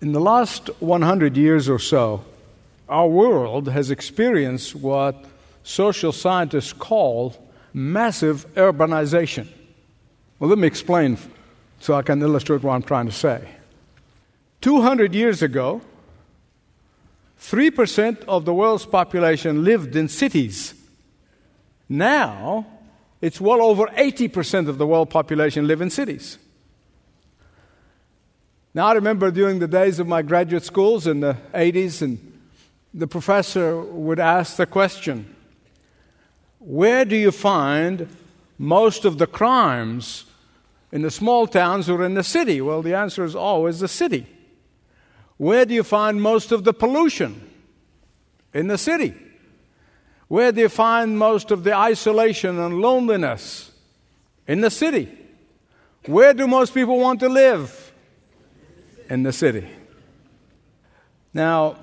In the last 100 years or so, our world has experienced what social scientists call massive urbanization. Well, let me explain so I can illustrate what I'm trying to say. 200 years ago, 3% of the world's population lived in cities. Now, it's well over 80% of the world population live in cities. Now, I remember during the days of my graduate schools in the 80s, and the professor would ask the question Where do you find most of the crimes in the small towns or in the city? Well, the answer is always the city. Where do you find most of the pollution? In the city. Where do you find most of the isolation and loneliness? In the city. Where do most people want to live? In the city. Now,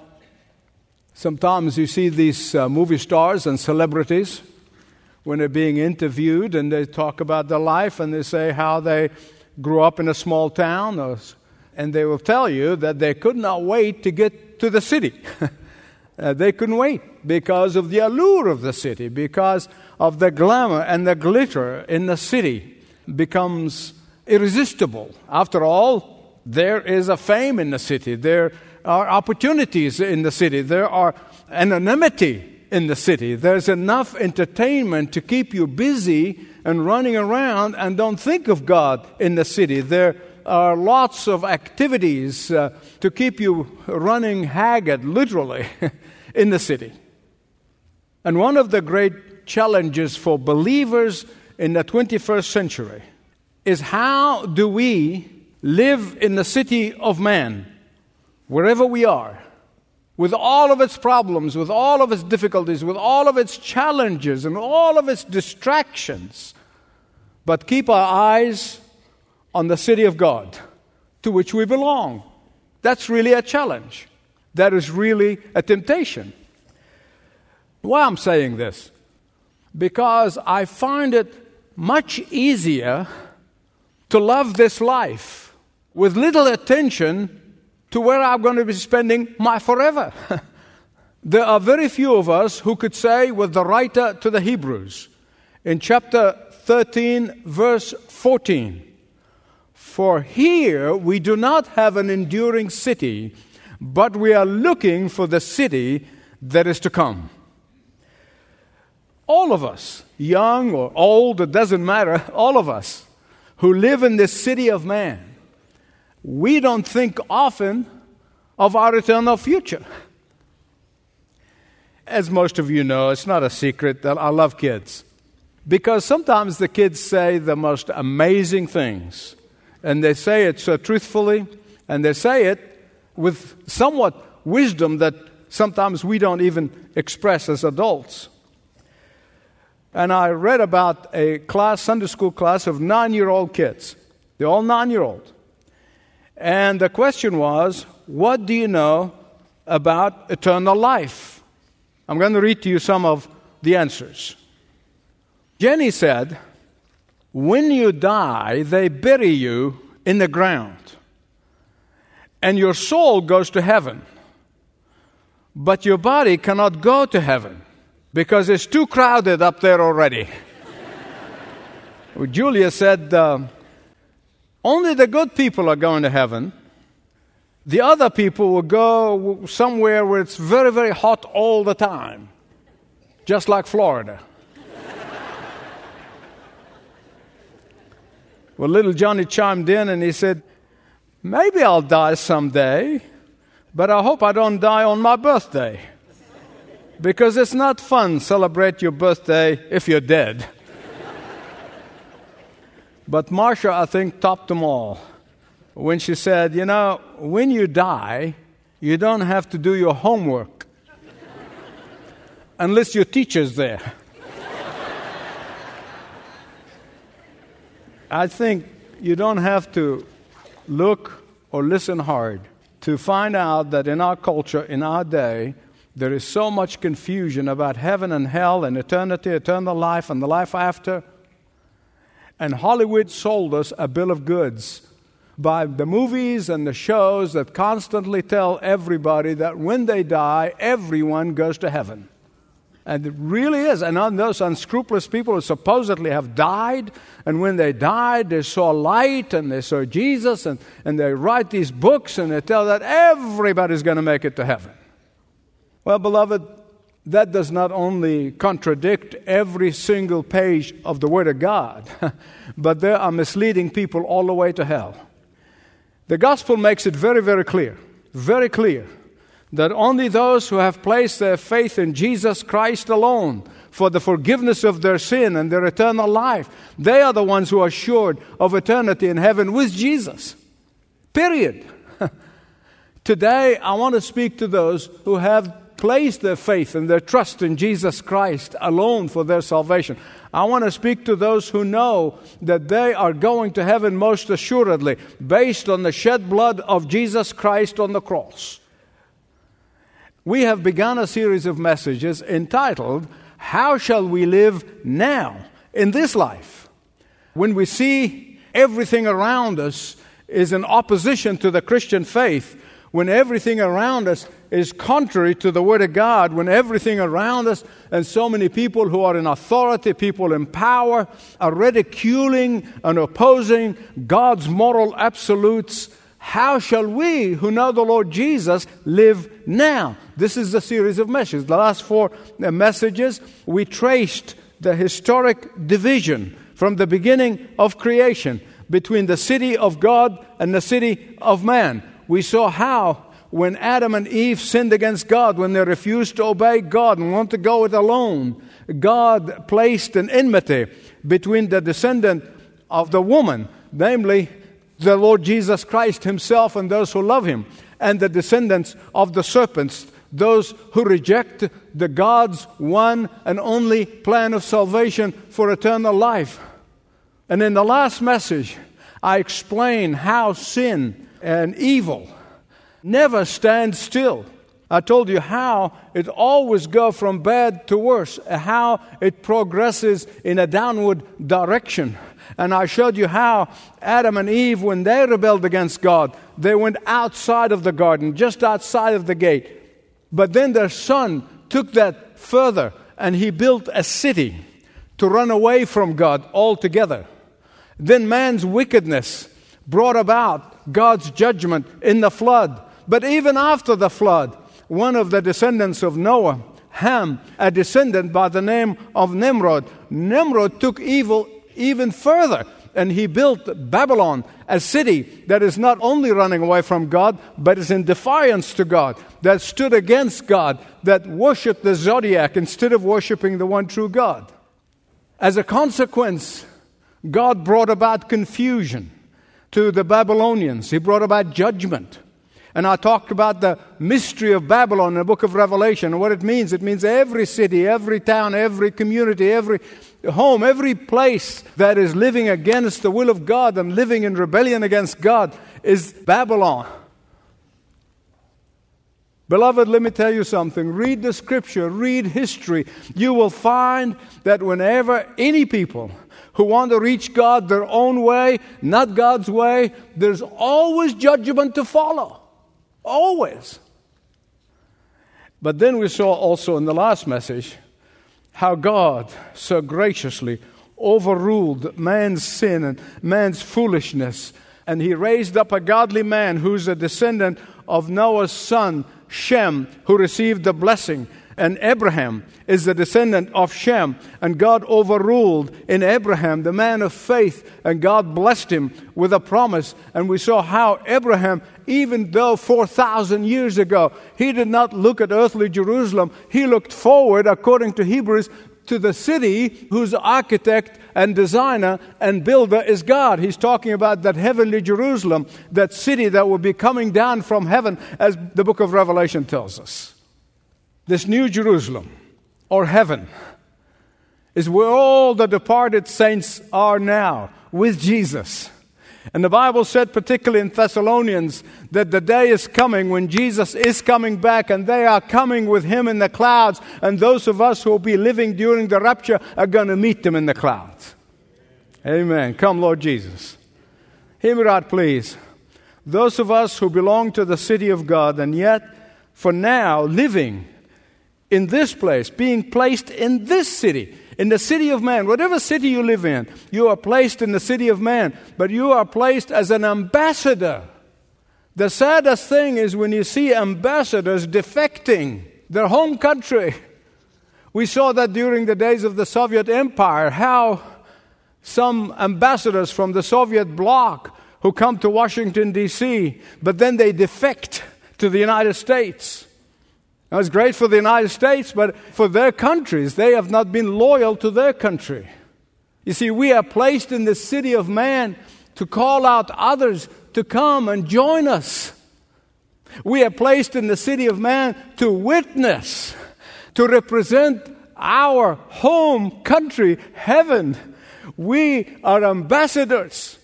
sometimes you see these uh, movie stars and celebrities when they're being interviewed and they talk about their life and they say how they grew up in a small town or, and they will tell you that they could not wait to get to the city. uh, they couldn't wait because of the allure of the city, because of the glamour and the glitter in the city becomes irresistible. After all, there is a fame in the city. There are opportunities in the city. There are anonymity in the city. There's enough entertainment to keep you busy and running around and don't think of God in the city. There are lots of activities uh, to keep you running haggard, literally, in the city. And one of the great challenges for believers in the 21st century is how do we live in the city of man, wherever we are? with all of its problems, with all of its difficulties, with all of its challenges, and all of its distractions, but keep our eyes on the city of God to which we belong. That's really a challenge. That is really a temptation. Why I'm saying this? Because I find it much easier to love this life with little attention to where I'm going to be spending my forever. there are very few of us who could say with the writer to the Hebrews in chapter 13, verse 14 For here we do not have an enduring city, but we are looking for the city that is to come. All of us, young or old, it doesn't matter, all of us who live in this city of man, we don't think often of our eternal future. As most of you know, it's not a secret that I love kids. Because sometimes the kids say the most amazing things. And they say it so truthfully, and they say it with somewhat wisdom that sometimes we don't even express as adults. And I read about a class, Sunday school class of nine year old kids. They're all nine year old. And the question was, What do you know about eternal life? I'm going to read to you some of the answers. Jenny said, When you die, they bury you in the ground, and your soul goes to heaven. But your body cannot go to heaven because it's too crowded up there already. Julia said, uh, only the good people are going to heaven. The other people will go somewhere where it's very, very hot all the time, just like Florida. well, little Johnny chimed in and he said, Maybe I'll die someday, but I hope I don't die on my birthday. Because it's not fun celebrate your birthday if you're dead. But Marcia, I think, topped them all when she said, You know, when you die, you don't have to do your homework unless your teacher's there. I think you don't have to look or listen hard to find out that in our culture, in our day, there is so much confusion about heaven and hell and eternity, eternal life, and the life after. And Hollywood sold us a bill of goods by the movies and the shows that constantly tell everybody that when they die, everyone goes to heaven. And it really is. And on those unscrupulous people who supposedly have died, and when they died, they saw light and they saw Jesus, and, and they write these books and they tell that everybody's going to make it to heaven. Well, beloved, that does not only contradict every single page of the Word of God, but they are misleading people all the way to hell. The gospel makes it very, very clear, very clear that only those who have placed their faith in Jesus Christ alone for the forgiveness of their sin and their eternal life, they are the ones who are assured of eternity in heaven with Jesus. Period. Today, I want to speak to those who have placed their faith and their trust in Jesus Christ alone for their salvation. I want to speak to those who know that they are going to heaven most assuredly based on the shed blood of Jesus Christ on the cross we have begun a series of messages entitled, How Shall We Live Now in This Life? When we see everything around us is in opposition to the Christian faith, when everything around us is contrary to the Word of God, when everything around us and so many people who are in authority, people in power, are ridiculing and opposing God's moral absolutes, how shall we who know the Lord Jesus live now? This is a series of messages. The last four uh, messages, we traced the historic division from the beginning of creation between the city of God and the city of man. We saw how when Adam and Eve sinned against God, when they refused to obey God and want to go it alone, God placed an enmity between the descendant of the woman, namely the Lord Jesus Christ himself and those who love him, and the descendants of the serpents, those who reject the God's one and only plan of salvation for eternal life. And in the last message, I explain how sin and evil never stand still. I told you how it always goes from bad to worse, how it progresses in a downward direction. And I showed you how Adam and Eve, when they rebelled against God, they went outside of the garden, just outside of the gate. But then their son took that further and he built a city to run away from God altogether. Then man's wickedness brought about God's judgment in the flood. But even after the flood, one of the descendants of Noah, Ham, a descendant by the name of Nimrod, Nimrod took evil even further. And he built Babylon, a city that is not only running away from God, but is in defiance to God, that stood against God, that worshiped the zodiac instead of worshiping the one true God. As a consequence, God brought about confusion to the Babylonians, He brought about judgment. And I talked about the mystery of Babylon in the book of Revelation and what it means. It means every city, every town, every community, every home, every place that is living against the will of God and living in rebellion against God is Babylon. Beloved, let me tell you something. Read the scripture, read history. You will find that whenever any people who want to reach God their own way, not God's way, there's always judgment to follow. Always. But then we saw also in the last message how God so graciously overruled man's sin and man's foolishness. And he raised up a godly man who's a descendant of Noah's son, Shem, who received the blessing and Abraham is the descendant of Shem. And God overruled in Abraham, the man of faith, and God blessed him with a promise. And we saw how Abraham, even though 4,000 years ago, he did not look at earthly Jerusalem, he looked forward, according to Hebrews, to the city whose architect and designer and builder is God. He's talking about that heavenly Jerusalem, that city that will be coming down from heaven, as the book of Revelation tells us. This new Jerusalem, or heaven, is where all the departed saints are now with Jesus. And the Bible said, particularly in Thessalonians, that the day is coming when Jesus is coming back and they are coming with him in the clouds. And those of us who will be living during the rapture are going to meet them in the clouds. Amen. Come, Lord Jesus. Hear me right, please. those of us who belong to the city of God and yet, for now, living in this place, being placed in this city, in the city of man, whatever city you live in, you are placed in the city of man, but you are placed as an ambassador. The saddest thing is when you see ambassadors defecting their home country. We saw that during the days of the Soviet Empire, how some ambassadors from the Soviet bloc who come to Washington, D.C., but then they defect to the United States. Now, it's great for the United States, but for their countries, they have not been loyal to their country. You see, we are placed in the city of man to call out others to come and join us. We are placed in the city of man to witness, to represent our home country, heaven. We are ambassadors.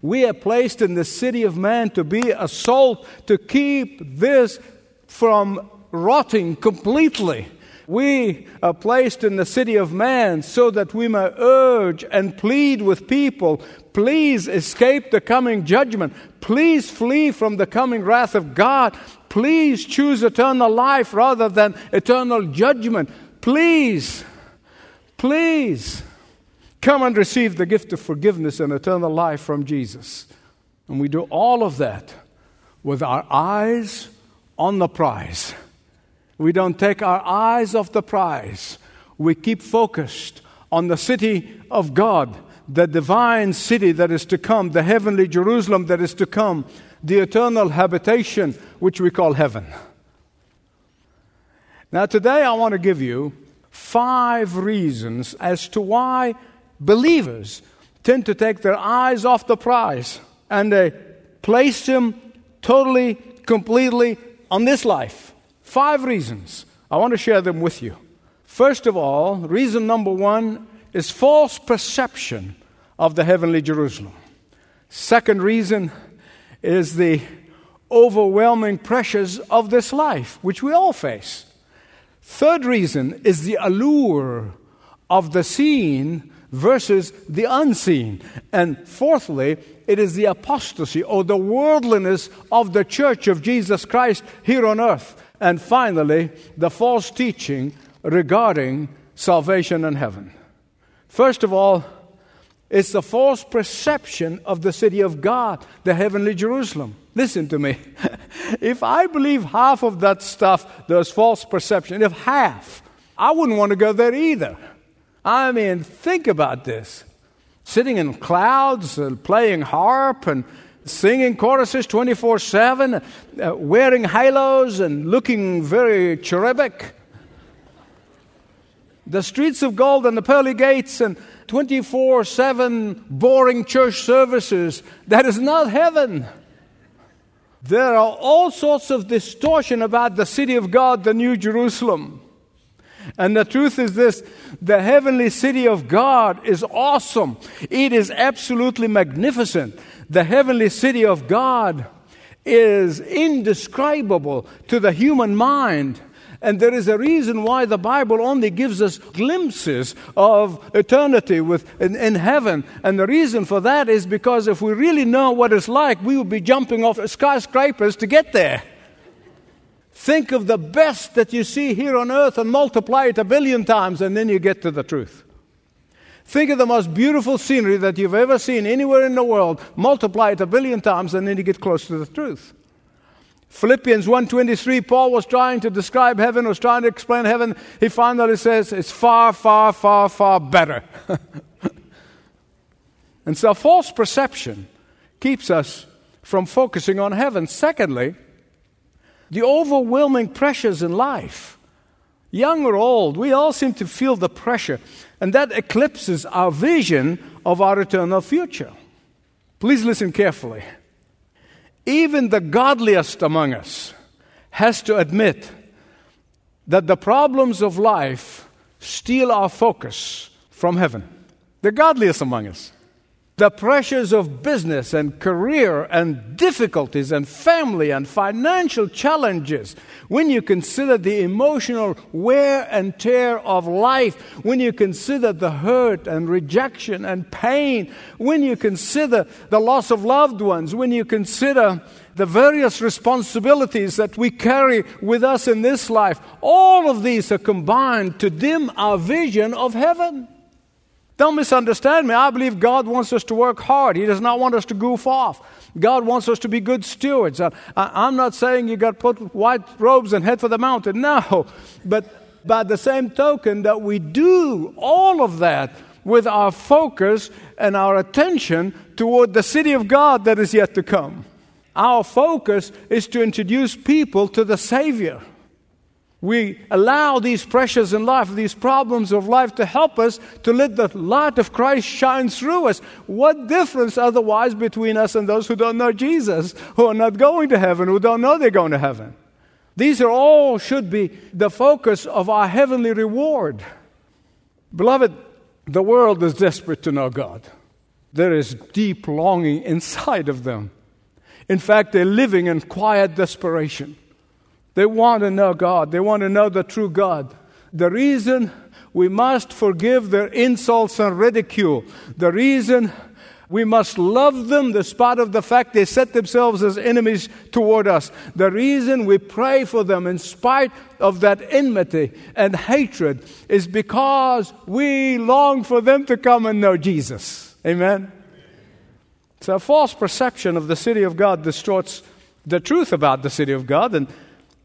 We are placed in the city of man to be a salt, to keep this from rotting completely. We are placed in the city of man so that we may urge and plead with people please escape the coming judgment. Please flee from the coming wrath of God. Please choose eternal life rather than eternal judgment. Please, please come and receive the gift of forgiveness and eternal life from Jesus. And we do all of that with our eyes on the prize. We don't take our eyes off the prize. We keep focused on the city of God, the divine city that is to come, the heavenly Jerusalem that is to come, the eternal habitation which we call heaven. Now, today I want to give you five reasons as to why believers tend to take their eyes off the prize and they place them totally, completely on this life. Five reasons. I want to share them with you. First of all, reason number one is false perception of the heavenly Jerusalem. Second reason is the overwhelming pressures of this life, which we all face. Third reason is the allure of the seen versus the unseen. And fourthly, it is the apostasy or the worldliness of the church of Jesus Christ here on earth. And finally, the false teaching regarding salvation and heaven. First of all, it's the false perception of the city of God, the heavenly Jerusalem. Listen to me. if I believe half of that stuff, there's false perception. If half, I wouldn't want to go there either. I mean, think about this. Sitting in clouds and playing harp and singing choruses 24 7, uh, wearing halos and looking very cherubic. The streets of gold and the pearly gates and 24 7 boring church services. That is not heaven. There are all sorts of distortion about the city of God, the New Jerusalem. And the truth is this the heavenly city of God is awesome. It is absolutely magnificent the heavenly city of God is indescribable to the human mind. And there is a reason why the Bible only gives us glimpses of eternity with, in, in, heaven. And the reason for that is because if we really know what it's like, we would be jumping off skyscrapers to get there. Think of the best that you see here on earth and multiply it a billion times, and then you get to the truth. Think of the most beautiful scenery that you've ever seen anywhere in the world. Multiply it a billion times and then you get close to the truth. Philippians 1:23 Paul was trying to describe heaven, was trying to explain heaven. He finally says it's far far far far better. and so false perception keeps us from focusing on heaven. Secondly, the overwhelming pressures in life. Young or old, we all seem to feel the pressure and that eclipses our vision of our eternal future. Please listen carefully. Even the godliest among us has to admit that the problems of life steal our focus from heaven. The godliest among us. The pressures of business and career and difficulties and family and financial challenges, when you consider the emotional wear and tear of life, when you consider the hurt and rejection and pain, when you consider the loss of loved ones, when you consider the various responsibilities that we carry with us in this life, all of these are combined to dim our vision of heaven. Don't misunderstand me. I believe God wants us to work hard. He does not want us to goof off. God wants us to be good stewards. I, am not saying you got to put white robes and head for the mountain. No. But by the same token, that we do all of that with our focus and our attention toward the city of God that is yet to come. Our focus is to introduce people to the Savior. We allow these pressures in life, these problems of life to help us to let the light of Christ shine through us. What difference otherwise between us and those who don't know Jesus, who are not going to heaven, who don't know they're going to heaven? These are all should be the focus of our heavenly reward. Beloved, the world is desperate to know God. There is deep longing inside of them. In fact, they're living in quiet desperation. They want to know God, they want to know the true God. The reason we must forgive their insults and ridicule, the reason we must love them despite of the fact they set themselves as enemies toward us. The reason we pray for them in spite of that enmity and hatred is because we long for them to come and know Jesus. Amen. So a false perception of the city of God distorts the truth about the city of God and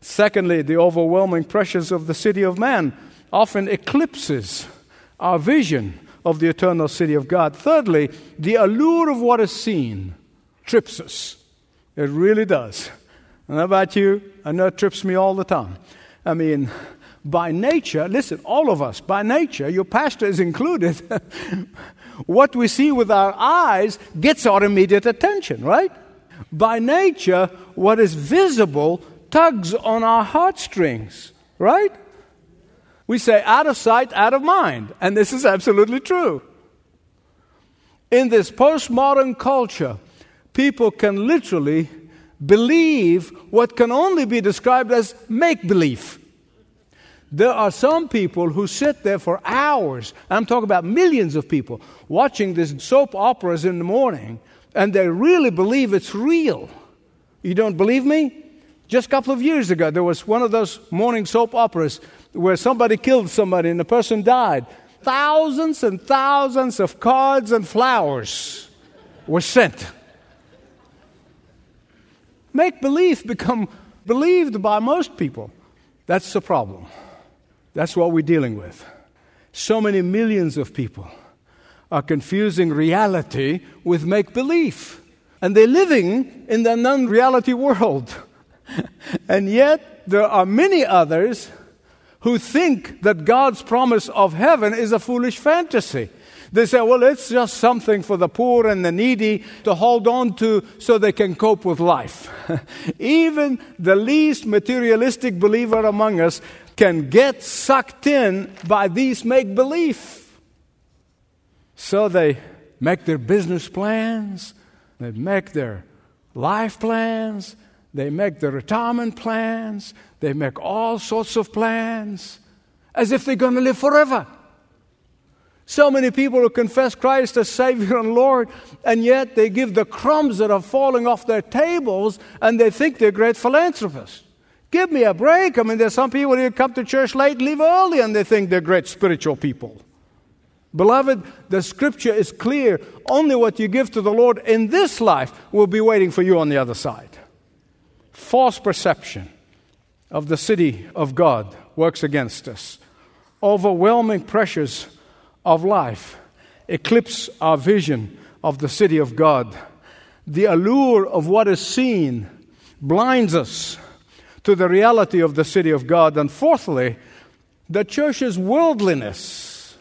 Secondly, the overwhelming pressures of the city of man often eclipses our vision of the eternal city of God. Thirdly, the allure of what is seen trips us. It really does. And how about you? I know it trips me all the time. I mean, by nature, listen, all of us, by nature, your pastor is included, what we see with our eyes gets our immediate attention, right? By nature, what is visible tugs on our heartstrings, right? We say, out of sight, out of mind. And this is absolutely true. In this postmodern culture, people can literally believe what can only be described as make believe. There are some people who sit there for hours, I'm talking about millions of people, watching these soap operas in the morning, and they really believe it's real. You don't believe me? Just a couple of years ago, there was one of those morning soap operas where somebody killed somebody and the person died. Thousands and thousands of cards and flowers were sent. Make belief become believed by most people. That's the problem. That's what we're dealing with. So many millions of people are confusing reality with make believe. And they're living in the non reality world. and yet, there are many others who think that God's promise of heaven is a foolish fantasy. They say, well, it's just something for the poor and the needy to hold on to so they can cope with life. Even the least materialistic believer among us can get sucked in by these make believe. So they make their business plans, they make their life plans, they make the retirement plans, they make all sorts of plans as if they're going to live forever. So many people who confess Christ as Savior and Lord, and yet they give the crumbs that are falling off their tables and they think they're great philanthropists. Give me a break. I mean, there's some people who come to church late, leave early, and they think they're great spiritual people. Beloved, the scripture is clear. Only what you give to the Lord in this life will be waiting for you on the other side false perception of the city of God works against us. Overwhelming pressures of life eclipse our vision of the city of God. The allure of what is seen blinds us to the reality of the city of God. And fourthly, the church's worldliness,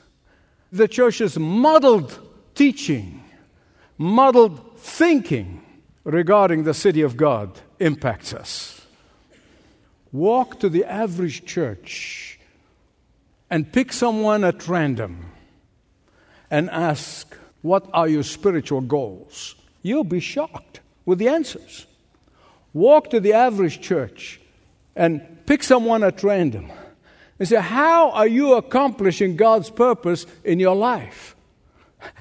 the church's muddled teaching, muddled thinking regarding the city of God impacts us. Walk to the average church and pick someone at random and ask, What are your spiritual goals? You'll be shocked with the answers. Walk to the average church and pick someone at random and say, How are you accomplishing God's purpose in your life?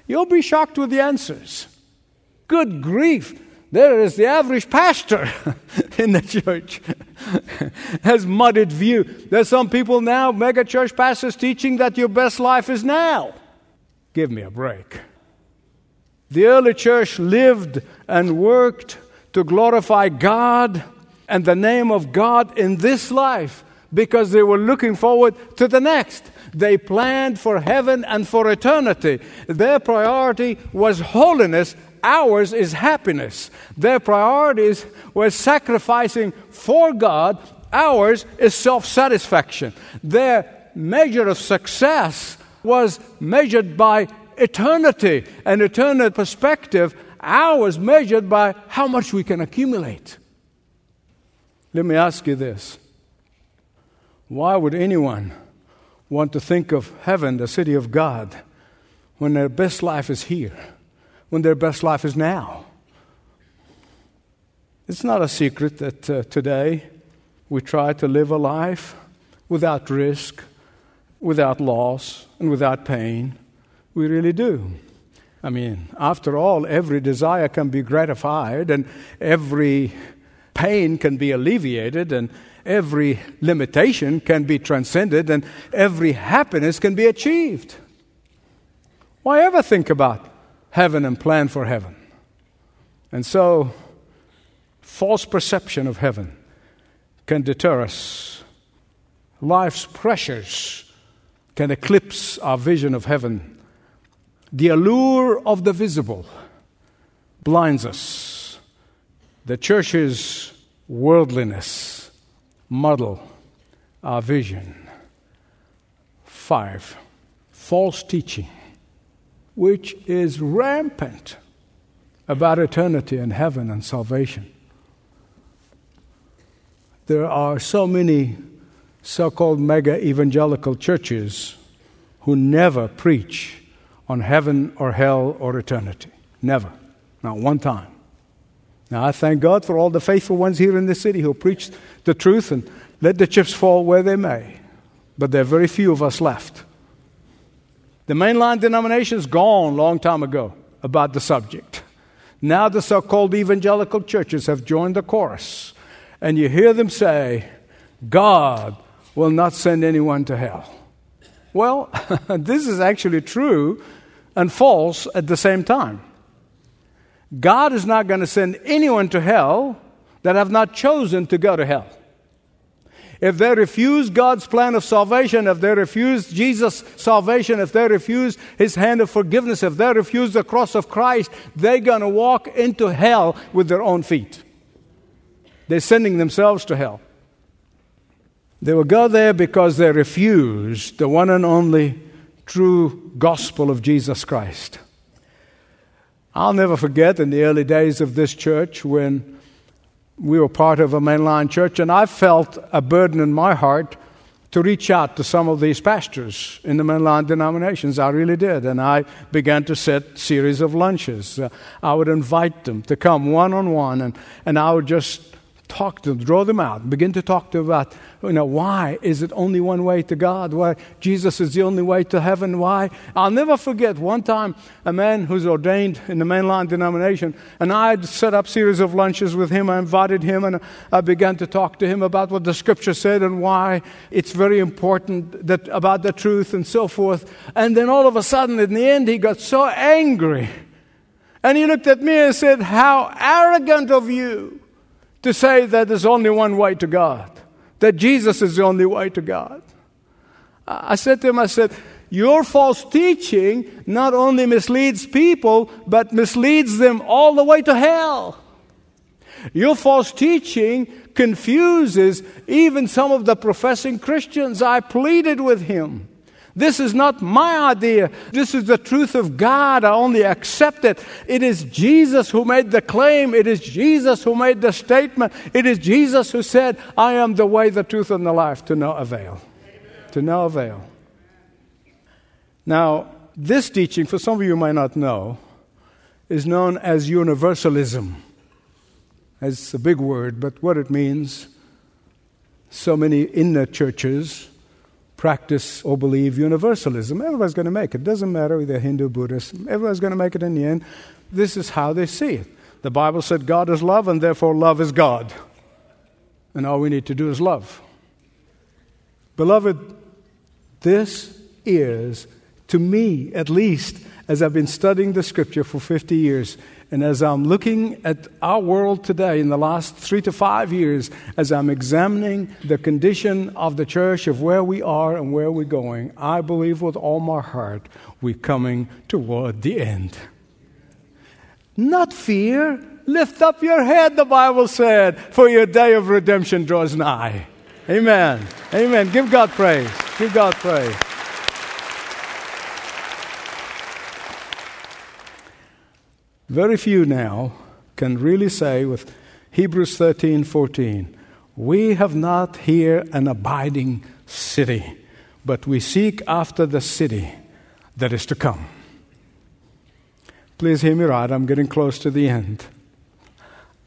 You'll be shocked with the answers. Good grief. There is the average pastor in the church has muddied view. There's some people now, mega church pastors, teaching that your best life is now. Give me a break. The early church lived and worked to glorify God and the name of God in this life because they were looking forward to the next. They planned for heaven and for eternity. Their priority was holiness. Ours is happiness. Their priorities were sacrificing for God. Ours is self satisfaction. Their measure of success was measured by eternity and eternal perspective. Ours measured by how much we can accumulate. Let me ask you this why would anyone want to think of heaven, the city of God, when their best life is here, when their best life is now? It's not a secret that uh, today we try to live a life without risk, without loss, and without pain. We really do. I mean, after all, every desire can be gratified and every pain can be alleviated and every limitation can be transcended and every happiness can be achieved. Why ever think about heaven and plan for heaven? And so, false perception of heaven can deter us. Life's pressures can eclipse our vision of heaven. The allure of the visible blinds us. The church's worldliness muddle our vision. Five, false teaching, which is rampant about eternity and heaven and salvation. There are so many so called mega evangelical churches who never preach on heaven or hell or eternity. Never. Not one time. Now, I thank God for all the faithful ones here in the city who preach the truth and let the chips fall where they may. But there are very few of us left. The mainline denomination is gone long time ago about the subject. Now the so called evangelical churches have joined the chorus, and you hear them say, God will not send anyone to hell. Well, this is actually true and false at the same time. God is not going to send anyone to hell that have not chosen to go to hell. If they refuse God's plan of salvation, if they refuse Jesus' salvation, if they refuse His hand of forgiveness, if they refuse the cross of Christ, they're going to walk into hell with their own feet. They're sending themselves to hell. They will go there because they refuse the one and only true gospel of Jesus Christ. I'll never forget in the early days of this church when we were part of a mainline church, and I felt a burden in my heart to reach out to some of these pastors in the mainline denominations. I really did. And I began to set series of lunches. Uh, I would invite them to come one on one, and, and I would just talk to them, draw them out, begin to talk to them about, you know, why is it only one way to God? Why Jesus is the only way to heaven? Why? I'll never forget one time a man who's ordained in the mainline denomination, and I'd set up series of lunches with him. I invited him, and I began to talk to him about what the Scripture said and why it's very important that about the truth and so forth. And then all of a sudden, in the end, he got so angry. And he looked at me and said, How arrogant of you to say that there's only one way to God, that Jesus is the only way to God. I said to him, I said, your false teaching not only misleads people, but misleads them all the way to hell. Your false teaching confuses even some of the professing Christians. I pleaded with him. This is not my idea. This is the truth of God. I only accept it. It is Jesus who made the claim. It is Jesus who made the statement. It is Jesus who said, I am the way, the truth, and the life to no avail. Amen. To no avail. Now, This teaching, for some of you might not know, is known as universalism. It's a big word, but what it means, so many inner churches practice or believe universalism. Everybody's going to make it. Doesn't matter if they're Hindu, Buddhist. Everybody's going to make it in the end. This is how they see it. The Bible said God is love, and therefore love is God. And all we need to do is love. Beloved, this is, to me at least, as I've been studying the scripture for 50 years, and as I'm looking at our world today in the last three to five years, as I'm examining the condition of the church, of where we are and where we're going, I believe with all my heart we're coming toward the end. Not fear. Lift up your head, the Bible said, for your day of redemption draws nigh. Amen. Amen. Give God praise. Give God praise. Very few now can really say with Hebrews 13 14, we have not here an abiding city, but we seek after the city that is to come. Please hear me right, I'm getting close to the end.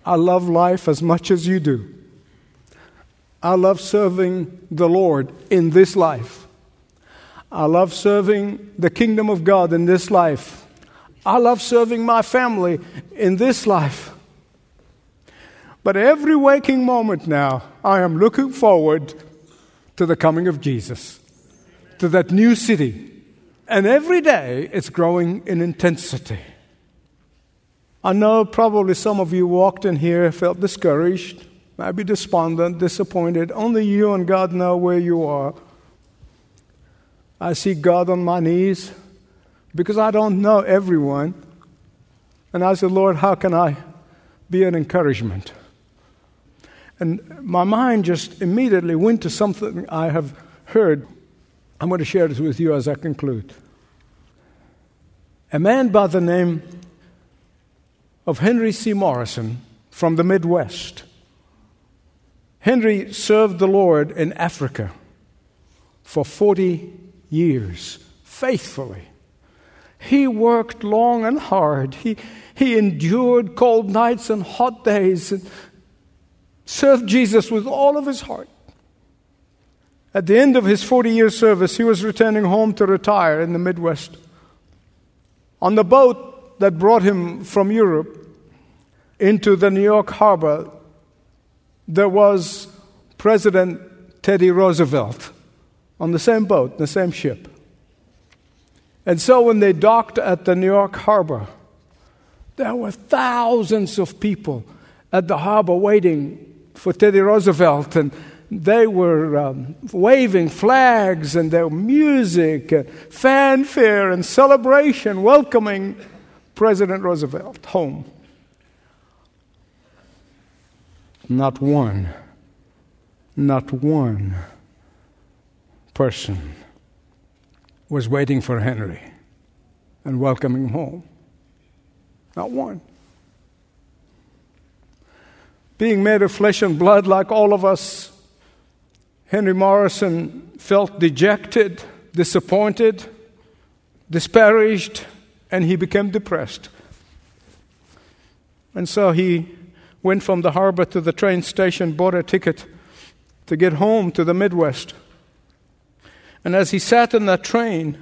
I love life as much as you do. I love serving the Lord in this life. I love serving the kingdom of God in this life. I love serving my family in this life. But every waking moment now, I am looking forward to the coming of Jesus, to that new city. And every day it's growing in intensity. I know probably some of you walked in here, felt discouraged, maybe despondent, disappointed. Only you and God know where you are. I see God on my knees because I don't know everyone. And I said, Lord, how can I be an encouragement? And my mind just immediately went to something I have heard. I'm going to share this with you as I conclude. A man by the name of Henry C. Morrison from the Midwest. Henry served the Lord in Africa for 40 years, faithfully. He worked long and hard. He, he endured cold nights and hot days and served Jesus with all of his heart. At the end of his 40 year service, he was returning home to retire in the Midwest. On the boat that brought him from Europe into the New York harbor, there was President Teddy Roosevelt on the same boat, the same ship. And so when they docked at the New York harbor, there were thousands of people at the harbor waiting for Teddy Roosevelt, and they were um, waving flags, and there was music, and fanfare, and celebration, welcoming President Roosevelt home. Not one, not one person was waiting for Henry and welcoming him home. Not one. Being made of flesh and blood like all of us, Henry Morrison felt dejected, disappointed, disparaged, and he became depressed. And so he went from the harbor to the train station, bought a ticket to get home to the Midwest. And as he sat in that train,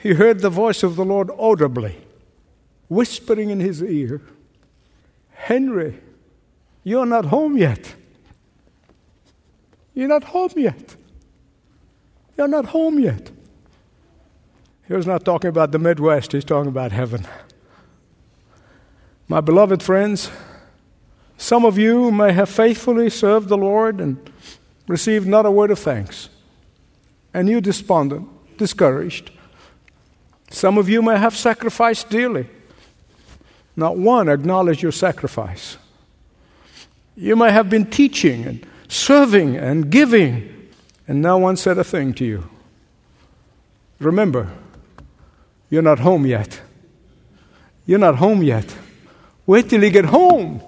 he heard the voice of the Lord audibly, whispering in his ear, Henry, you're not home yet. You're not home yet. You're not home yet. He was not talking about the Midwest, he's talking about heaven. My beloved friends, some of you may have faithfully served the Lord and received not a word of thanks and you despondent, discouraged. Some of you may have sacrificed dearly. Not one acknowledged your sacrifice. You may have been teaching and serving and giving, and no one said a thing to you. Remember, you're not home yet. You're not home yet. Wait till you get home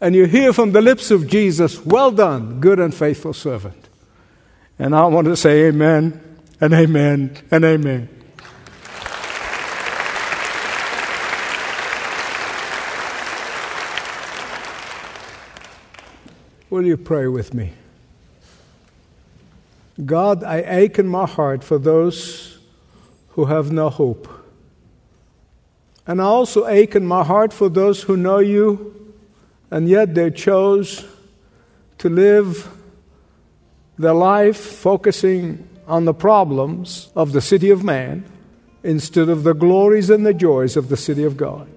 and you hear from the lips of Jesus, Well done, good and faithful servant. And I want to say amen and amen and amen. Will you pray with me? God, I ache in my heart for those who have no hope. And I also ache in my heart for those who know you, and yet they chose to live their life focusing on the problems of the city of man instead of the glories and the joys of the city of God.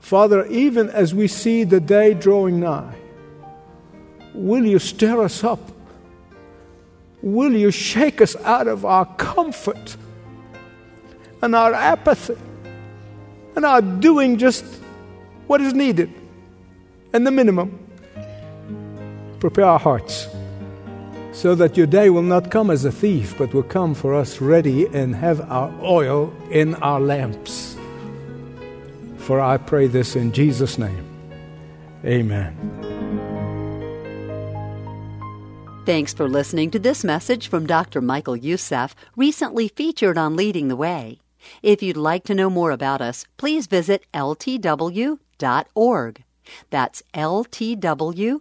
Father, even as we see the day drawing nigh, will you stir us up? Will you shake us out of our comfort and our apathy and our doing just what is needed and the minimum? Prepare our hearts so that your day will not come as a thief, but will come for us ready and have our oil in our lamps. For I pray this in Jesus' name. Amen. Thanks for listening to this message from Dr. Michael Youssef, recently featured on Leading the Way. If you'd like to know more about us, please visit ltw.org. That's ltw.org.